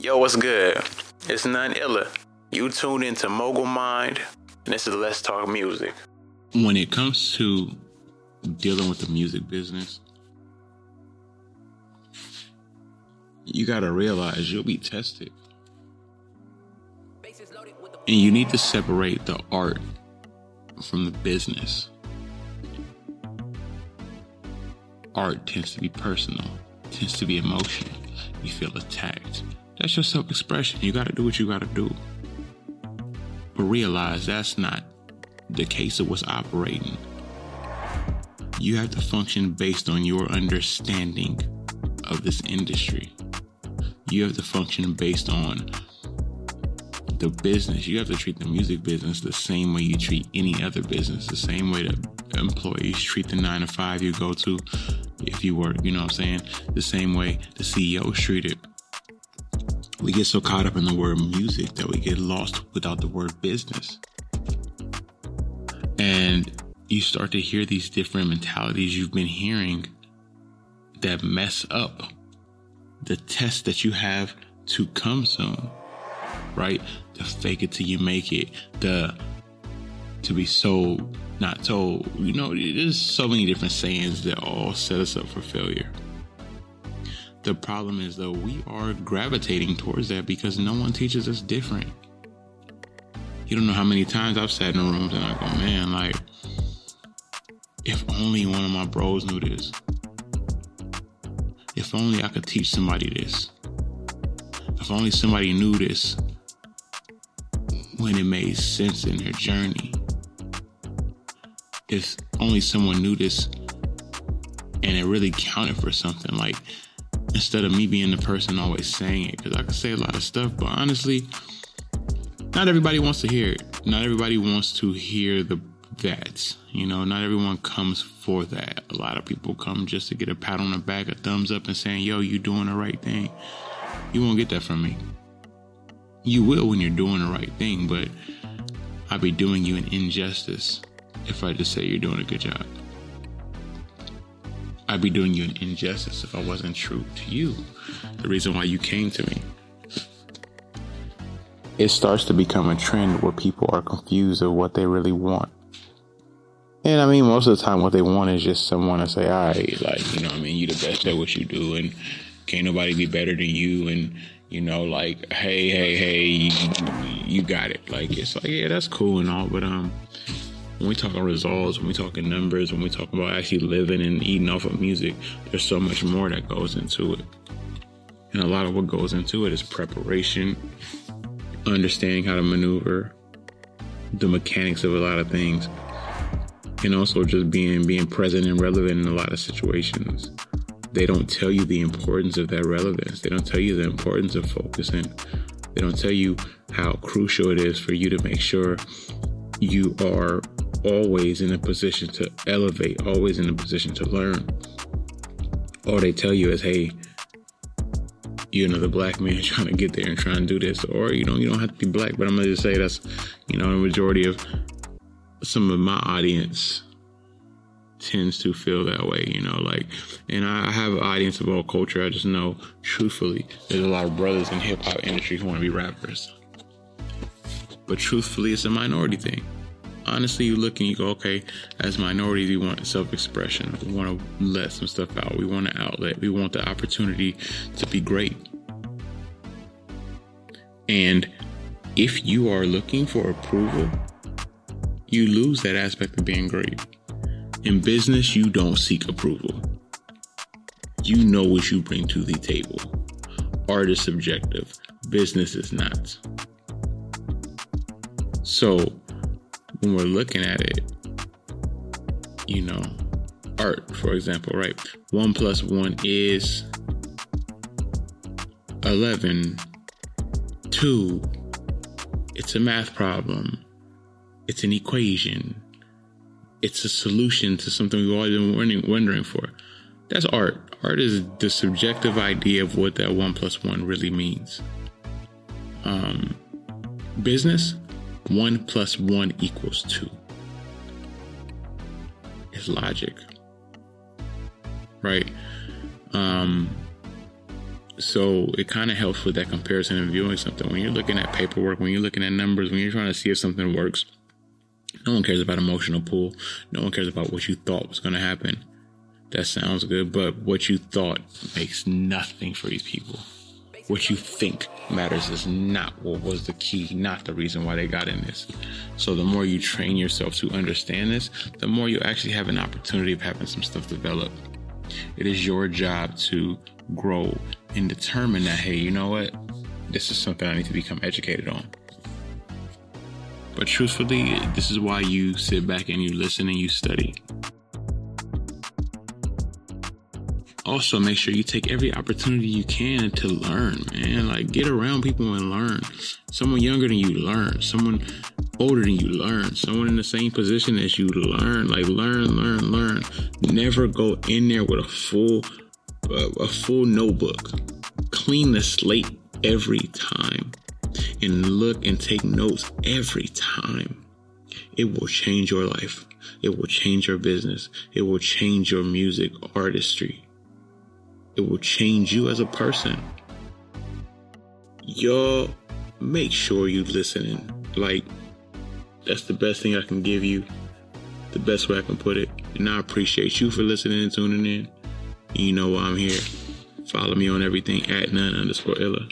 Yo, what's good? It's none. You tuned into Mogul Mined, and this is Let's Talk Musiq. When it comes to dealing with the music business, you gotta realize you'll be tested. And you need to separate the art from the business. Art tends to be personal, tends to be emotional. You feel attacked. That's your self expression. You gotta do what you gotta do. But realize that's not the case of what's operating. You have to function based on your understanding of this industry. You have to function based on the business. You have to treat the music business the same way you treat any other business, the same way that employees treat the nine to five you go to if you work, you know what I'm saying? The same way the CEO treat it. We get so caught up in the word music that we get lost without the word business. And you start to hear these different mentalities you've been hearing that mess up the test that you have to come soon, right? The fake it till you make it, the to be so not told. You know, there's so many different sayings that all set us up for failure. The problem is though we are gravitating towards that because no one teaches us different. You don't know how many times I've sat in rooms and I go, man, like, if only one of my bros knew this. If only I could teach somebody this. If only somebody knew this when it made sense in their journey. If only someone knew this and it really counted for something. Like, instead of me being the person always saying it, because I can say a lot of stuff, but honestly, not everybody wants to hear it. Not everybody wants to hear the that. You know, not everyone comes for that. A lot of people come just to get a pat on the back, a thumbs up, and saying, yo, you doing the right thing. You won't get that from me. You will when you're doing the right thing, but I'd be doing you an injustice if I just say you're doing a good job. I'd be doing you an injustice if I wasn't true to you, the reason why you came to me. It starts to become a trend where people are confused of what they really want. And I mean, most of the time, what they want is just someone to say, all right, like, you know, I mean, you the best at what you do, and can't nobody be better than you. And, you know, like, hey, hey, hey, you, you got it. Like, it's like, yeah, that's cool and all, but, um, when we talk about results, when we talk in numbers, when we talk about actually living and eating off of music, there's so much more that goes into it. And a lot of what goes into it is preparation, understanding how to maneuver, the mechanics of a lot of things and also just being being present and relevant in a lot of situations. They don't tell you the importance of that relevance. They don't tell you the importance of focusing. They don't tell you how crucial it is for you to make sure you are always in a position to elevate, always in a position to learn. All they tell you is, hey, you're another black man trying to get there and trying to do this. Or, you know, you don't have to be black, but I'm gonna just say that's, you know, a majority of some of my audience tends to feel that way, you know, like, and I have an audience of all culture. I just know, truthfully, there's a lot of brothers in hip hop industry who want to be rappers, but truthfully, it's a minority thing. Honestly, you look and you go, okay, as minorities, we want self expression. We want to let some stuff out. We want an outlet. We want the opportunity to be great. And if you are looking for approval, you lose that aspect of being great. In business, you don't seek approval. You know what you bring to the table. Art is subjective, business is not. So, when we're looking at it, you know, art, for example, right? One plus one is 11. Two, it's a math problem it's an equation. It's a solution to something we've always been wondering, wondering for. That's art. Art is the subjective idea of what that one plus one really means. Um, business, one plus one equals two. It's logic, right? Um, So it kind of helps with that comparison and viewing something. When you're looking at paperwork, when you're looking at numbers, when you're trying to see if something works, no one cares about emotional pull. No one cares about what you thought was going to happen. That sounds good, but what you thought makes nothing for these people. What you think matters is not what was the key, not the reason why they got in this. So the more you train yourself to understand this, the more you actually have an opportunity of having some stuff develop. It is your job to grow and determine that, hey, you know what? This is something I need to become educated on. But truthfully, this is why you sit back and you listen and you study. Also, make sure you take every opportunity you can to learn, man. Like, get around people and learn. Someone younger than you, learn. Someone older than you, learn. Someone in the same position as you, learn. Like, learn, learn, learn. Never go in there with a full, uh, a full notebook. Clean the slate every time and look and take notes every time. It will change your life. It will change your business. It will change your music artistry. It will change you as a person. Y'all make sure you listening. Like, that's the best thing I can give you. The best way I can put it. And I appreciate you for listening and tuning in. You know why I'm here. Follow me on everything at none underscore illa.